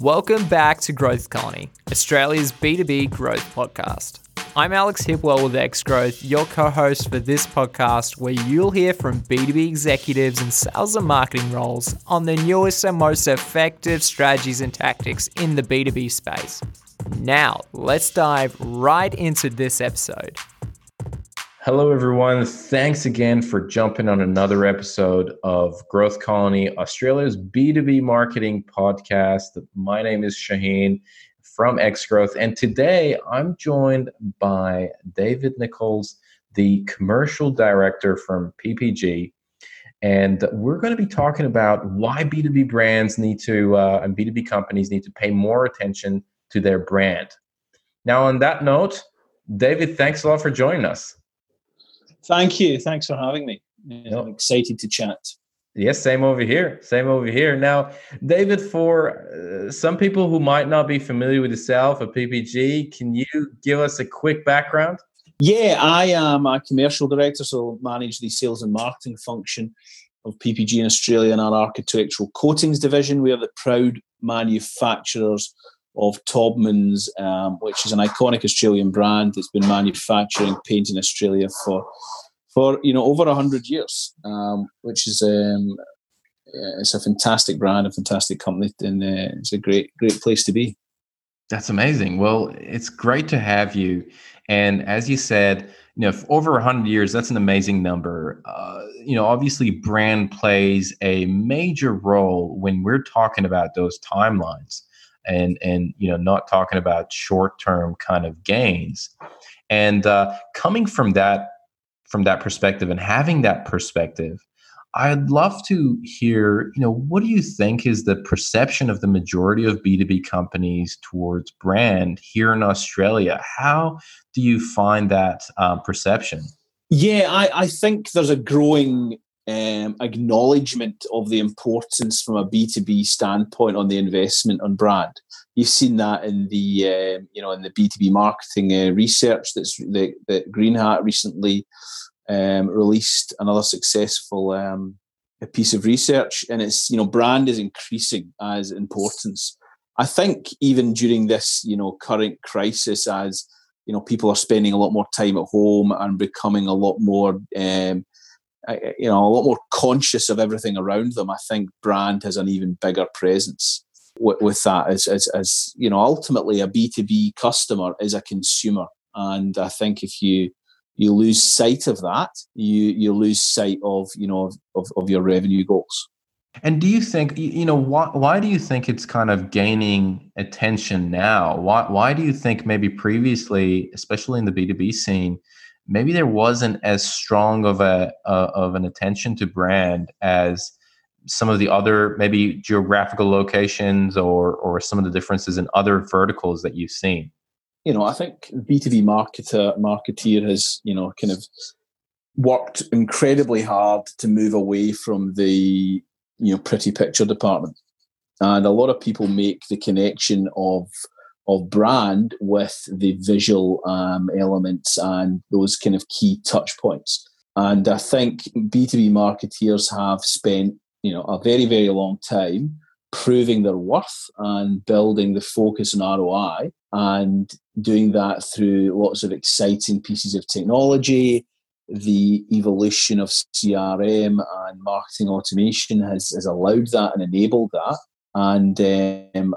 Welcome back to Growth Colony, Australia's B2B growth podcast. I'm Alex Hipwell with X Growth, your co host for this podcast, where you'll hear from B2B executives in sales and marketing roles on the newest and most effective strategies and tactics in the B2B space. Now, let's dive right into this episode. Hello, everyone. Thanks again for jumping on another episode of Growth Colony, Australia's B2B marketing podcast. My name is Shaheen from X Growth, and today I'm joined by David Nichols, the commercial director from PPG. And we're going to be talking about why B2B brands need to, uh, and B2B companies need to pay more attention to their brand. Now, on that note, David, thanks a lot for joining us. Thank you. Thanks for having me. I'm excited to chat. Yes, same over here. Same over here. Now, David, for uh, some people who might not be familiar with yourself at PPG, can you give us a quick background? Yeah, I am a commercial director, so manage the sales and marketing function of PPG in Australia and our architectural coatings division. We are the proud manufacturers of Taubmans, um, which is an iconic Australian brand that's been manufacturing paint in Australia for for you know over hundred years, um, which is um, it's a fantastic brand, a fantastic company, and uh, it's a great great place to be. That's amazing. Well, it's great to have you. And as you said, you know, over 100 years, that's an amazing number. Uh, you know, obviously, brand plays a major role when we're talking about those timelines and and you know not talking about short term kind of gains. And uh, coming from that from that perspective and having that perspective i'd love to hear you know what do you think is the perception of the majority of b2b companies towards brand here in australia? How do you find that um, perception? Yeah I, I think there's a growing um, acknowledgement of the importance from a B2B standpoint on the investment on brand. You've seen that in the um, you know in the B2B marketing uh, research that's that, that Green Hat recently um, released another successful um, piece of research, and it's you know brand is increasing as importance. I think even during this you know current crisis, as you know people are spending a lot more time at home and becoming a lot more um, you know a lot more conscious of everything around them. I think brand has an even bigger presence with, with that. As, as as you know, ultimately a B two B customer is a consumer, and I think if you you lose sight of that, you you lose sight of you know of, of your revenue goals. And do you think you know why why do you think it's kind of gaining attention now? Why why do you think maybe previously, especially in the B two B scene, maybe there wasn't as strong of a uh, of an attention to brand as some of the other maybe geographical locations or or some of the differences in other verticals that you've seen. You know i think b2b marketer marketeer has you know kind of worked incredibly hard to move away from the you know pretty picture department. And a lot of people make the connection of of brand with the visual um, elements and those kind of key touch points. And I think B2B marketeers have spent, you know, a very, very long time proving their worth and building the focus on ROI and doing that through lots of exciting pieces of technology. The evolution of CRM and marketing automation has, has allowed that and enabled that. And um,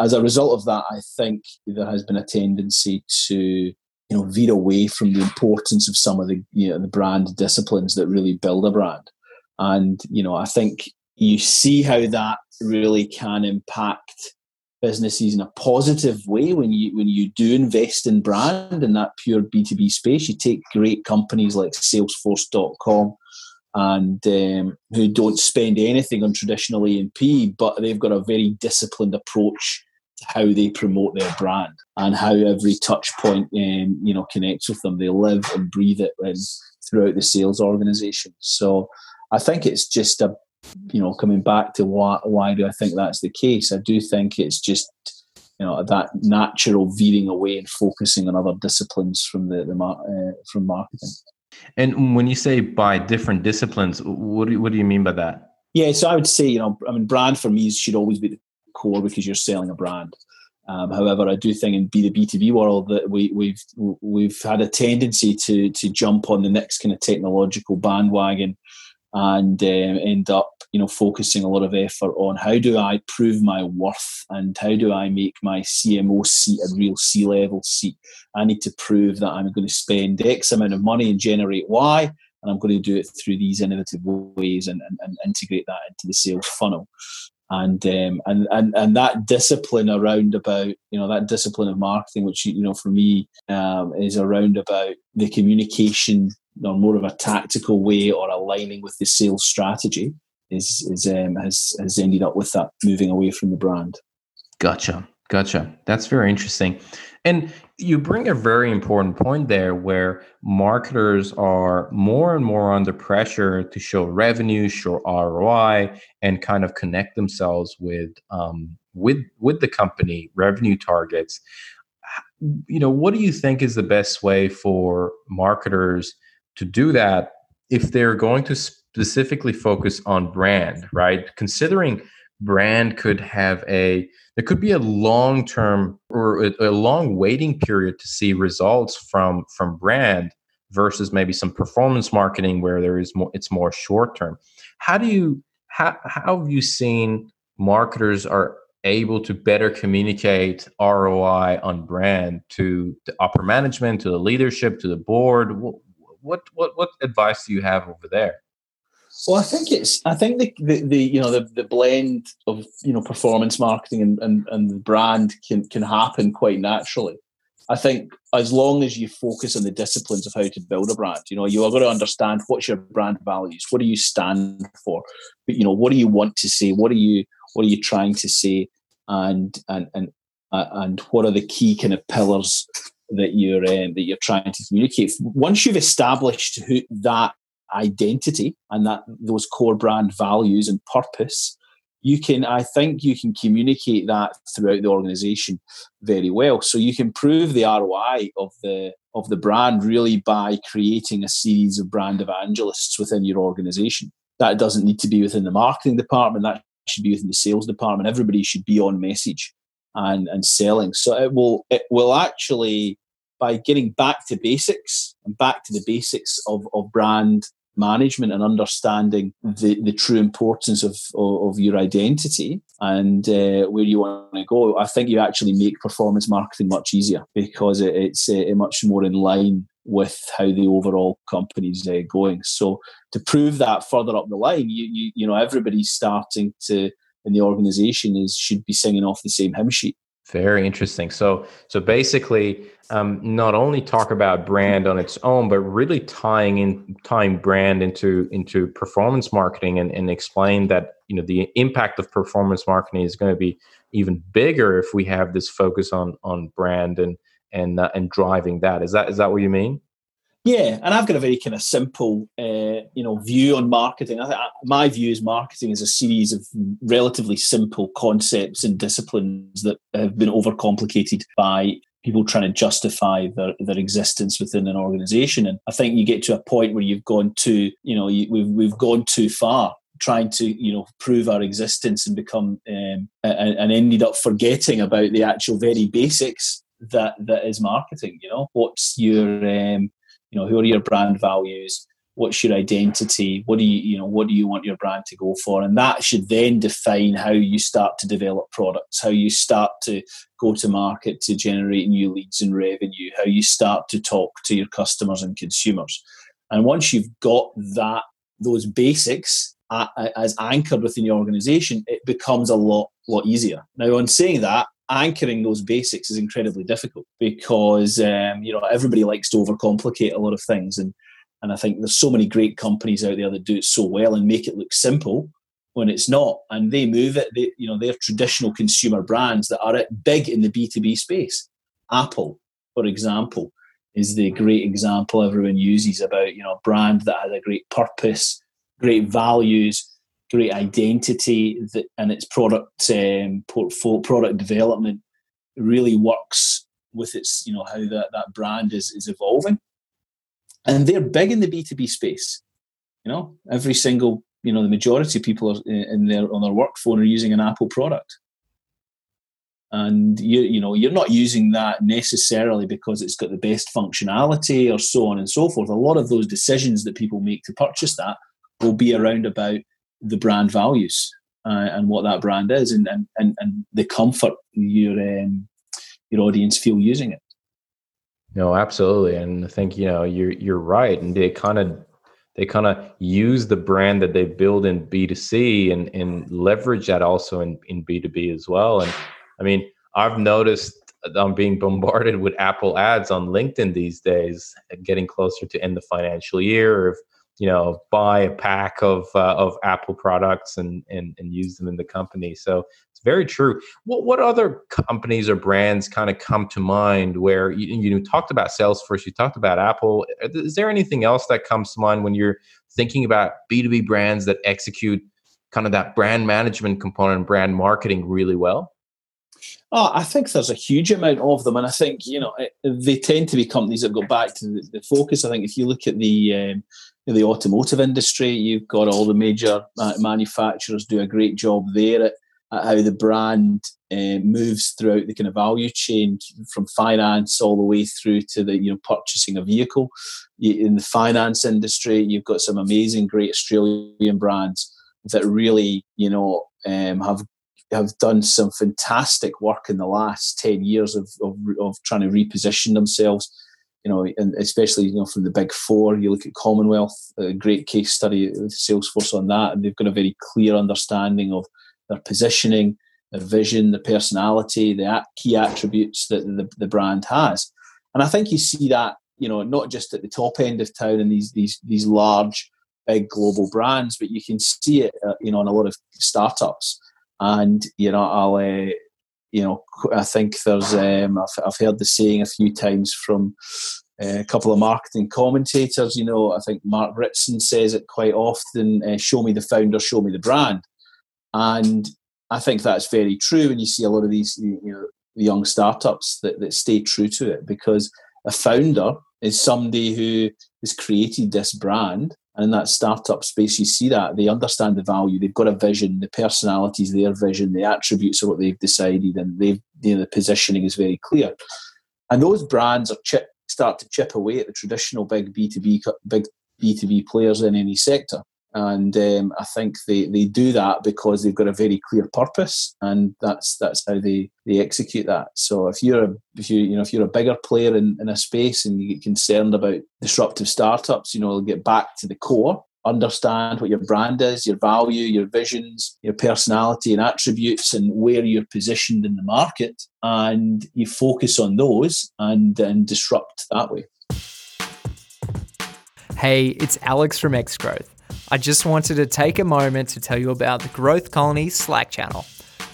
as a result of that, I think there has been a tendency to you know veer away from the importance of some of the you know the brand disciplines that really build a brand. And you know, I think you see how that really can impact businesses in a positive way when you when you do invest in brand in that pure B2B space. You take great companies like Salesforce.com and um, who don't spend anything on traditional A&P, but they've got a very disciplined approach to how they promote their brand and how every touch point um, you know connects with them. They live and breathe it throughout the sales organization. So I think it's just a you know coming back to why why do I think that's the case? I do think it's just you know that natural veering away and focusing on other disciplines from the, the uh, from marketing. And when you say by different disciplines, what do you, what do you mean by that? Yeah, so I would say, you know, I mean, brand for me should always be the core because you're selling a brand. Um, however, I do think in the B two B world that we, we've we've had a tendency to to jump on the next kind of technological bandwagon and um, end up you know focusing a lot of effort on how do I prove my worth and how do I make my CMO seat a real C level seat. I need to prove that I'm going to spend X amount of money and generate Y, and I'm going to do it through these innovative ways and, and, and integrate that into the sales funnel and um, and and and that discipline around about you know that discipline of marketing, which you know for me um, is around about the communication or more of a tactical way or aligning with the sales strategy is is um, has has ended up with that moving away from the brand. Gotcha, gotcha. That's very interesting. And you bring a very important point there where marketers are more and more under pressure to show revenue, show ROI, and kind of connect themselves with um, with with the company revenue targets. You know, what do you think is the best way for marketers to do that if they're going to specifically focus on brand, right? Considering brand could have a there could be a long term or a, a, long waiting period to see results from from brand versus maybe some performance marketing where there is more it's more short term how do you how, how have you seen marketers are able to better communicate roi on brand to the upper management to the leadership to the board? What what what advice do you have over there well, I think it's. I think the, the, the you know the, the blend of you know performance marketing and, and, and the brand can can happen quite naturally. I think as long as you focus on the disciplines of how to build a brand, you know, you are going to understand what's your brand values, what do you stand for, but you know, what do you want to say, what are you what are you trying to say, and and and uh, and what are the key kind of pillars that you're um, that you're trying to communicate. Once you've established who that identity and that those core brand values and purpose you can i think you can communicate that throughout the organization very well. So you can prove the roi of the of the brand really by creating a series of brand evangelists within your organization. That doesn't need to be within the marketing department. That should be within the sales department. Everybody should be on message and and selling. So it will it will actually by getting back to basics and back to the basics of, of brand management and understanding the, the true importance of, of, of your identity and uh, where you want to go, I think you actually make performance marketing much easier because it, it's uh, much more in line with how the overall company's uh, going. So to prove that further up the line, you, you you know everybody's starting to in the organization is should be singing off the same hymn sheet. Very interesting. So, so basically, um, not only talk about brand on its own, but really tying in tying brand into into performance marketing and, and explain that you know the impact of performance marketing is going to be even bigger if we have this focus on on brand and and uh, and driving that. Is that is that what you mean? Yeah, and I've got a very kind of simple, uh, you know, view on marketing. I, I, my view is marketing is a series of relatively simple concepts and disciplines that have been overcomplicated by people trying to justify their, their existence within an organization. And I think you get to a point where you've gone too, you know, you, we've we've gone too far trying to you know prove our existence and become um, and, and ended up forgetting about the actual very basics that that is marketing you know what's your um, you know who are your brand values? What's your identity? What do you you know what do you want your brand to go for? And that should then define how you start to develop products how you start to go to market to generate new leads and revenue how you start to talk to your customers and consumers. And once you've got that those basics as anchored within your organization it becomes a lot lot easier. Now on saying that anchoring those basics is incredibly difficult because um, you know everybody likes to overcomplicate a lot of things and and I think there's so many great companies out there that do it so well and make it look simple when it's not and they move it they, you know they're traditional consumer brands that are big in the B2B space. Apple for example is the great example everyone uses about you know a brand that has a great purpose great values great identity that, and its product um, portfolio, product development really works with its you know how that, that brand is is evolving. And they're big in the b2b space you know? Every single you know the majority of people are in their on their work phone are using an apple product. And you you know you're not using that necessarily because it's got the best functionality or so on and so forth. A lot of those decisions that people make to purchase that will be around about the brand values uh, and what that brand is, and and and, and the comfort your um, your audience feel using it. No, absolutely, and I think you know you're you're right, and they kind of they kind of use the brand that they build in B2C and, and leverage that also in, in B2B as well. And I mean, I've noticed I'm being bombarded with Apple ads on LinkedIn these days, getting closer to end the financial year. Of you know, buy a pack of uh, of Apple products and, and and use them in the company. So it's very true. What what other companies or brands kind of come to mind where you, you talked about Salesforce, you talked about Apple. Is there anything else that comes to mind when you're thinking about B two B brands that execute kind of that brand management component, brand marketing really well? Oh, I think there's a huge amount of them, and I think you know they tend to be companies that go back to the, the focus. I think if you look at the um, the automotive industry, you've got all the major uh, manufacturers do a great job there at, at how the brand uh, moves throughout the kind of value chain from finance all the way through to the you know purchasing a vehicle. In the finance industry, you've got some amazing, great Australian brands that really you know um, have have done some fantastic work in the last 10 years of, of, of trying to reposition themselves you know, and especially you know from the big four, you look at Commonwealth, a great case study with Salesforce on that, and they've got a very clear understanding of their positioning, their vision, their personality, the key attributes that the, the brand has, and I think you see that you know not just at the top end of town and these these these large big global brands, but you can see it uh, you know in a lot of startups. And you know, I'll, uh, you know, I think there's, um, I've, I've heard the saying a few times from uh, a couple of marketing commentators. You know, I think Mark Ritson says it quite often: uh, "Show me the founder, show me the brand," and I think that's very true. And you see a lot of these, you know, young startups that, that stay true to it because a founder is somebody who has created this brand and in that startup space, you see that they understand the value. They've got a vision. The personalities, their vision, the attributes are what they've decided, and they've you know, the positioning is very clear. And those brands are chip, start to chip away at the traditional big B two B big B two B players in any sector and um, I think they, they do that because they've got a very clear purpose, and that's that's how they, they execute that. So if you're a if you you know if you're a bigger player in, in a space and you get concerned about disruptive startups, you know, get back to the core, understand what your brand is, your value, your visions, your personality and attributes, and where you're positioned in the market, and you focus on those and and disrupt that way. Hey, it's Alex from X Growth. I just wanted to take a moment to tell you about the Growth Colony Slack channel.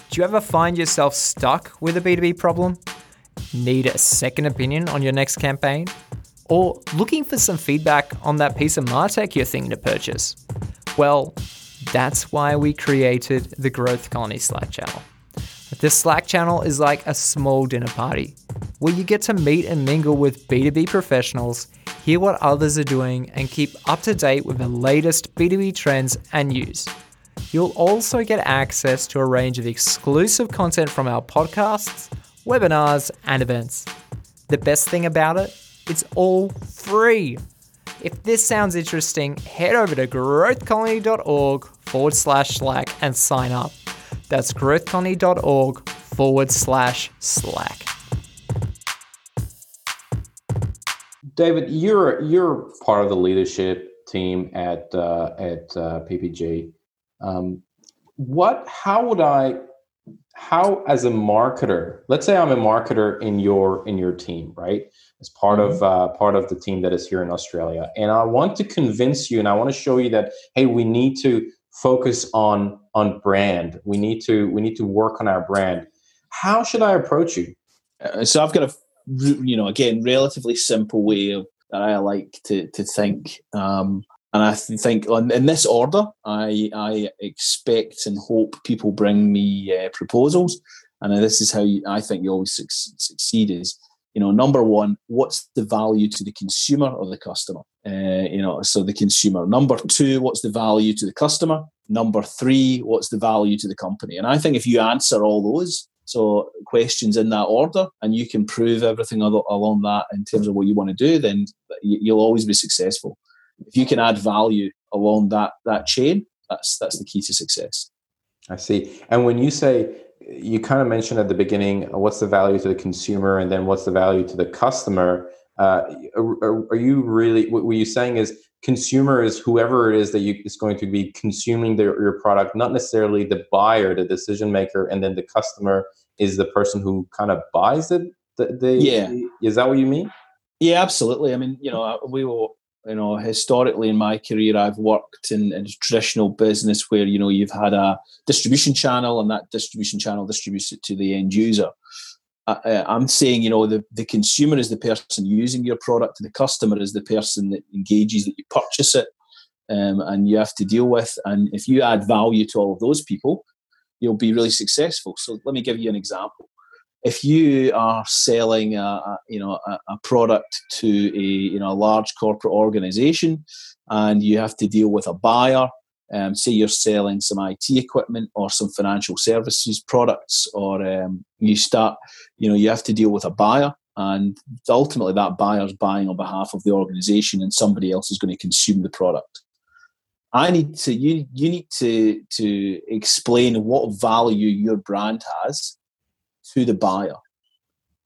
Do you ever find yourself stuck with a B2B problem? Need a second opinion on your next campaign? Or looking for some feedback on that piece of Martech you're thinking to purchase? Well, that's why we created the Growth Colony Slack channel. This Slack channel is like a small dinner party where you get to meet and mingle with B2B professionals, hear what others are doing, and keep up to date with the latest B2B trends and news. You'll also get access to a range of exclusive content from our podcasts, webinars, and events. The best thing about it, it's all free. If this sounds interesting, head over to growthcolony.org forward slash Slack and sign up. That's growthcolony.org forward slash Slack. David, you're you're part of the leadership team at uh, at uh, PPG. Um, what? How would I? How, as a marketer, let's say I'm a marketer in your in your team, right? As part mm-hmm. of uh, part of the team that is here in Australia, and I want to convince you, and I want to show you that hey, we need to focus on on brand. We need to we need to work on our brand. How should I approach you? Uh, so I've got a you know, again, relatively simple way of, that I like to to think. Um, and I think on, in this order, I I expect and hope people bring me uh, proposals, and this is how you, I think you always su- succeed. Is you know, number one, what's the value to the consumer or the customer? Uh, you know, so the consumer. Number two, what's the value to the customer? Number three, what's the value to the company? And I think if you answer all those, So questions in that order, and you can prove everything along that in terms of what you want to do. Then you'll always be successful. If you can add value along that that chain, that's that's the key to success. I see. And when you say you kind of mentioned at the beginning, what's the value to the consumer, and then what's the value to the customer? Uh, are, are, you really what were you saying is consumer is whoever it is that you is going to be consuming your product, not necessarily the buyer, the decision maker, and then the customer is the person who kind of buys it. The, the, yeah, is that what you mean? Yeah, absolutely. I mean, you know, we will you know historically in my career i've worked in, in, a traditional business where you know you've had a distribution channel and that distribution channel distributes it to the end user uh, i'm saying you know the, the consumer is the person using your product the customer is the person that engages that you purchase it um, and you have to deal with and if you add value to all of those people you'll be really successful. So let me give you an example. If you are selling a, a you know a, a, product to a you know a large corporate organization and you have to deal with a buyer um, say you're selling some IT equipment or some financial services products or um, you start you know you have to deal with a buyer and ultimately that buyer is buying on behalf of the organization and somebody else is going to consume the product I need to you you need to to explain what value your brand has to the buyer.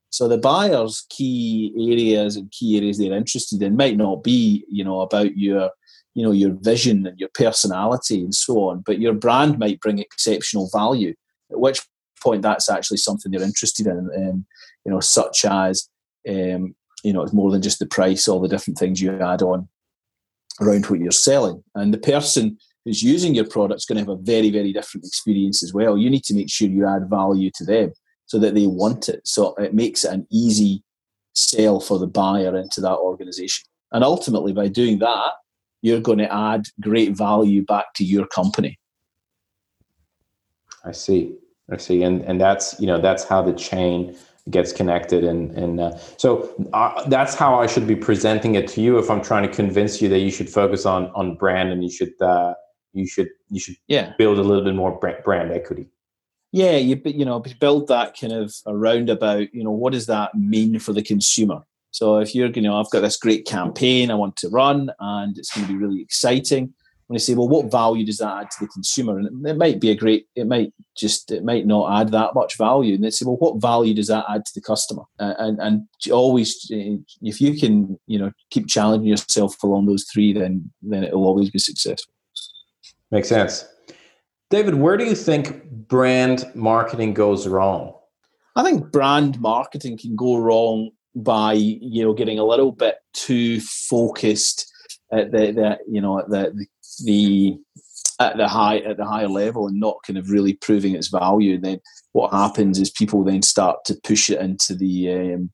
So the buyer's key areas and key areas they're interested in might not be, you know, about your, you know, your vision and your personality and so on, but your brand might bring exceptional value. At which point, that's actually something they're interested in, um, you know, such as, um, you know, it's more than just the price, all the different things you add on around what you're selling. And the person who's using your product is going to have a very, very different experience as well. You need to make sure you add value to them so that they want it. So it makes it an easy sale for the buyer into that organization. And ultimately, by doing that, you're going to add great value back to your company. I see. I see. And and that's you know that's how the chain gets connected and and uh, so uh, that's how I should be presenting it to you if I'm trying to convince you that you should focus on on brand and you should uh, you should you should yeah. build a little bit more brand equity yeah, you you know build that kind of around about you know what does that mean for the consumer. So if you're you know I've got this great campaign I want to run and it's going to be really exciting. When I say, well, what value does that add to the consumer? And it might be a great, it might just, it might not add that much value. And they say, well, what value does that add to the customer? Uh, and and always, eh, if you can, you know, keep challenging yourself along those three, then then it will always be successful. Makes sense. David, where do you think brand marketing goes wrong? I think brand marketing can go wrong by you know getting a little bit too focused at the, the you know at the, the at the high at the higher level and not kind of really proving its value. Then what happens is people then start to push it into the um,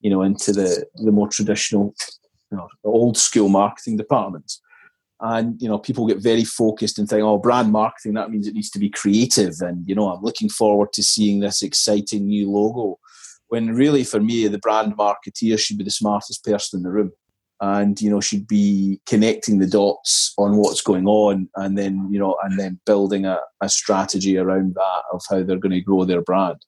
you know into the the more traditional you know, old school marketing departments and you know people get very focused and think oh brand marketing that means it needs to be creative and you know i'm looking forward to seeing this exciting new logo when really for me the brand marketeer should be the smartest person in the room and you know should be connecting the dots on what's going on and then you know and then building a, a strategy around that of how they're going to grow their brand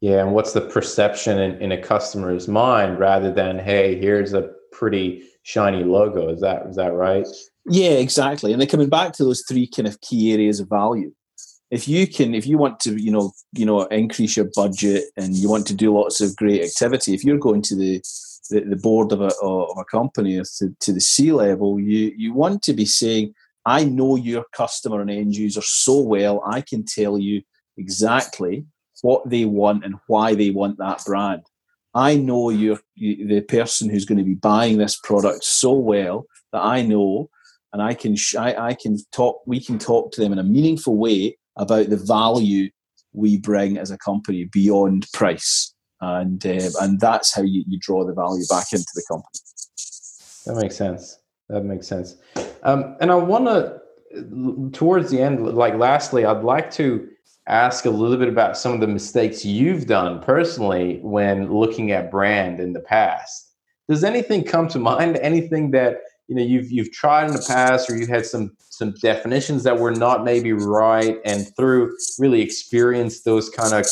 yeah and what's the perception in, in a customer's mind rather than hey here's a pretty shiny logo is that is that right yeah, exactly. And then coming back to those three kind of key areas of value. If you can, if you want to, you know, you know, increase your budget and you want to do lots of great activity, if you're going to the the, the board of a of a company or to, to the C level, you you want to be saying, I know your customer and end user so well, I can tell you exactly what they want and why they want that brand. I know you're you, the person who's going to be buying this product so well that I know and I can sh- I, I can talk we can talk to them in a meaningful way about the value we bring as a company beyond price and uh, and that's how you, you draw the value back into the company. That makes sense. That makes sense. Um, and i want to towards the end like lastly i'd like to ask a little bit about some of the mistakes you've done personally when looking at brand in the past. Does anything come to mind? Anything that you know you've you've tried in the past or you had some some definitions that were not maybe right and through really experience those kind of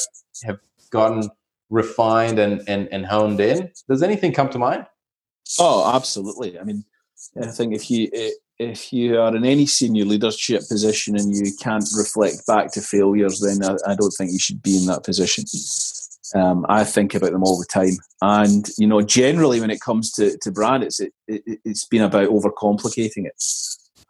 have gotten refined and, and, and honed in. Does anything come to mind? Oh, absolutely. I mean, I think if you if you are in any senior leadership position and you can't reflect back to failures, then I, I don't think you should be in that position. Um, I think about them all the time, and you know, generally when it comes to, to brand, it's it, it, has been about overcomplicating it,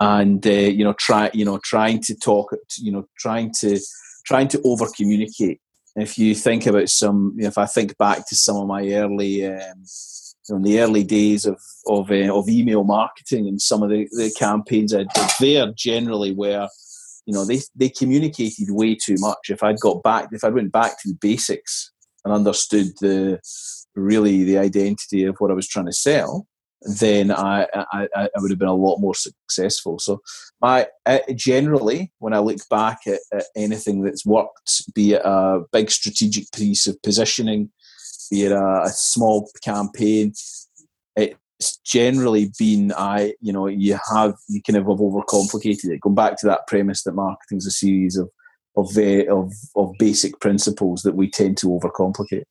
and uh, you know, try you know, trying to talk, you know, trying to trying to over communicate. If you think about some, you know, if I think back to some of my early um, in the early days of of, uh, of email marketing and some of the, the campaigns I did there generally were, you know, they they communicated way too much. If I'd got back, if I went back to the basics and understood the really the identity of what I was trying to sell, then I, I, I would have been a lot more successful. So, I uh, generally, when I look back at, at, anything that's worked, be it a big strategic piece of positioning, be it a, a small campaign, it's generally been I, you know, you have you kind of have overcomplicated it. Going back to that premise that marketing is a series of of, of of basic principles that we tend to overcomplicate.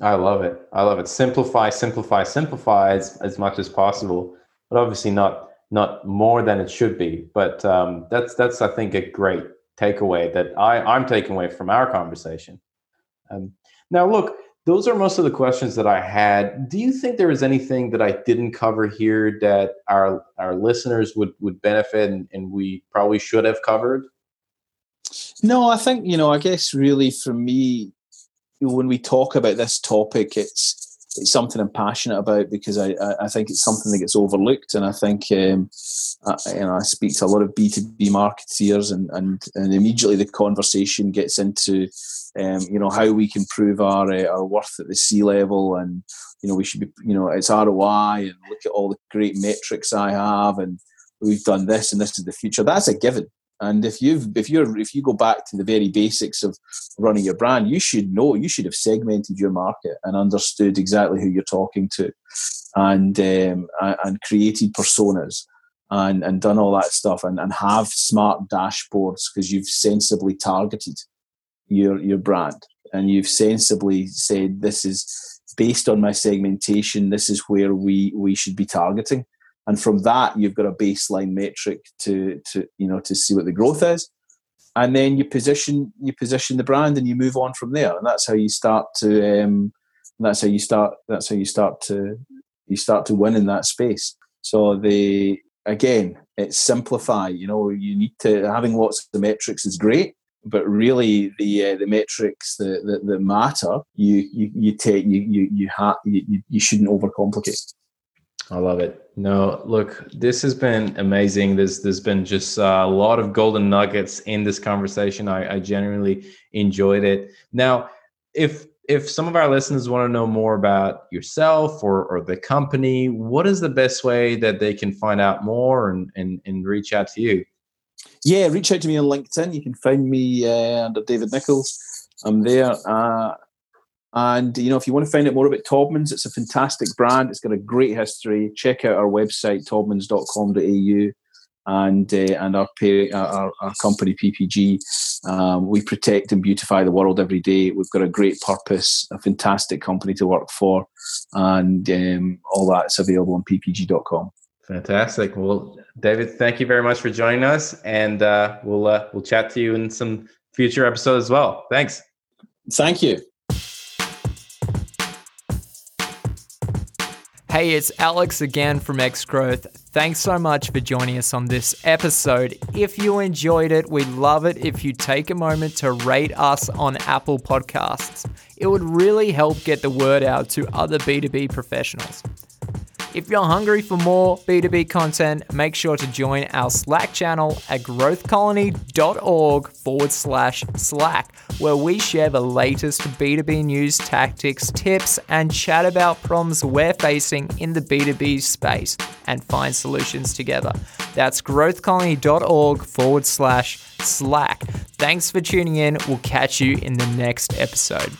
I love it. I love it. Simplify, simplify, simplify as, as much as possible, but obviously not not more than it should be. But um, that's that's I think a great takeaway that I I'm taking away from our conversation. Um, now, look, those are most of the questions that I had. Do you think there is anything that I didn't cover here that our our listeners would would benefit and, and we probably should have covered? No, I think you know. I guess really for me, when we talk about this topic, it's it's something I'm passionate about because I, I, think it's something that gets overlooked, and I think um, I, you know I speak to a lot of B two B marketeers, and, and and immediately the conversation gets into um, you know how we can prove our uh, our worth at the C level, and you know we should be you know it's ROI, and look at all the great metrics I have, and we've done this, and this is the future. That's a given. And if you've if you're if you go back to the very basics of running your brand, you should know you should have segmented your market and understood exactly who you're talking to, and um, and created personas and and done all that stuff and, and have smart dashboards because you've sensibly targeted your your brand. And you've sensibly said this is based on my segmentation this is where we we should be targeting and from that you've got a baseline metric to to you know to see what the growth is. And then you position you position the brand and you move on from there. And that's how you start to um, that's how you start that's how you start to you start to win in that space. So the again it's simplify you know you need to having lots of metrics is great but really the uh, the metrics that, that, that matter you you you take you you you, ha- you you shouldn't overcomplicate. I love it. No, look, this has been amazing. There's there's been just a lot of golden nuggets in this conversation. I, I genuinely enjoyed it. Now, if if some of our listeners want to know more about yourself or, or the company, what is the best way that they can find out more and, and, and reach out to you? Yeah, reach out to me on LinkedIn. You can find me uh, under David Nichols. I'm there. Uh, and you know, if you want to find out more about Taubmans, it's a fantastic brand. It's got a great history. Check out our website, taubmans.com.au, and uh, and our, pay, our, our company PPG. Um, we protect and beautify the world every day. We've got a great purpose, a fantastic company to work for, and um, all that's available on ppg.com. Fantastic. Well, David, thank you very much for joining us, and uh, we'll uh, we'll chat to you in some future episodes as well. Thanks. Thank you. Hey, it's Alex again from X Growth. Thanks so much for joining us on this episode. If you enjoyed it, we'd love it if you take a moment to rate us on Apple Podcasts. It would really help get the word out to other B2B professionals. If you're hungry for more B2B content, make sure to join our Slack channel at growthcolony.org forward slash Slack, where we share the latest B2B news, tactics, tips, and chat about problems we're facing in the B2B space and find solutions together. That's growthcolony.org forward slash Slack. Thanks for tuning in. We'll catch you in the next episode.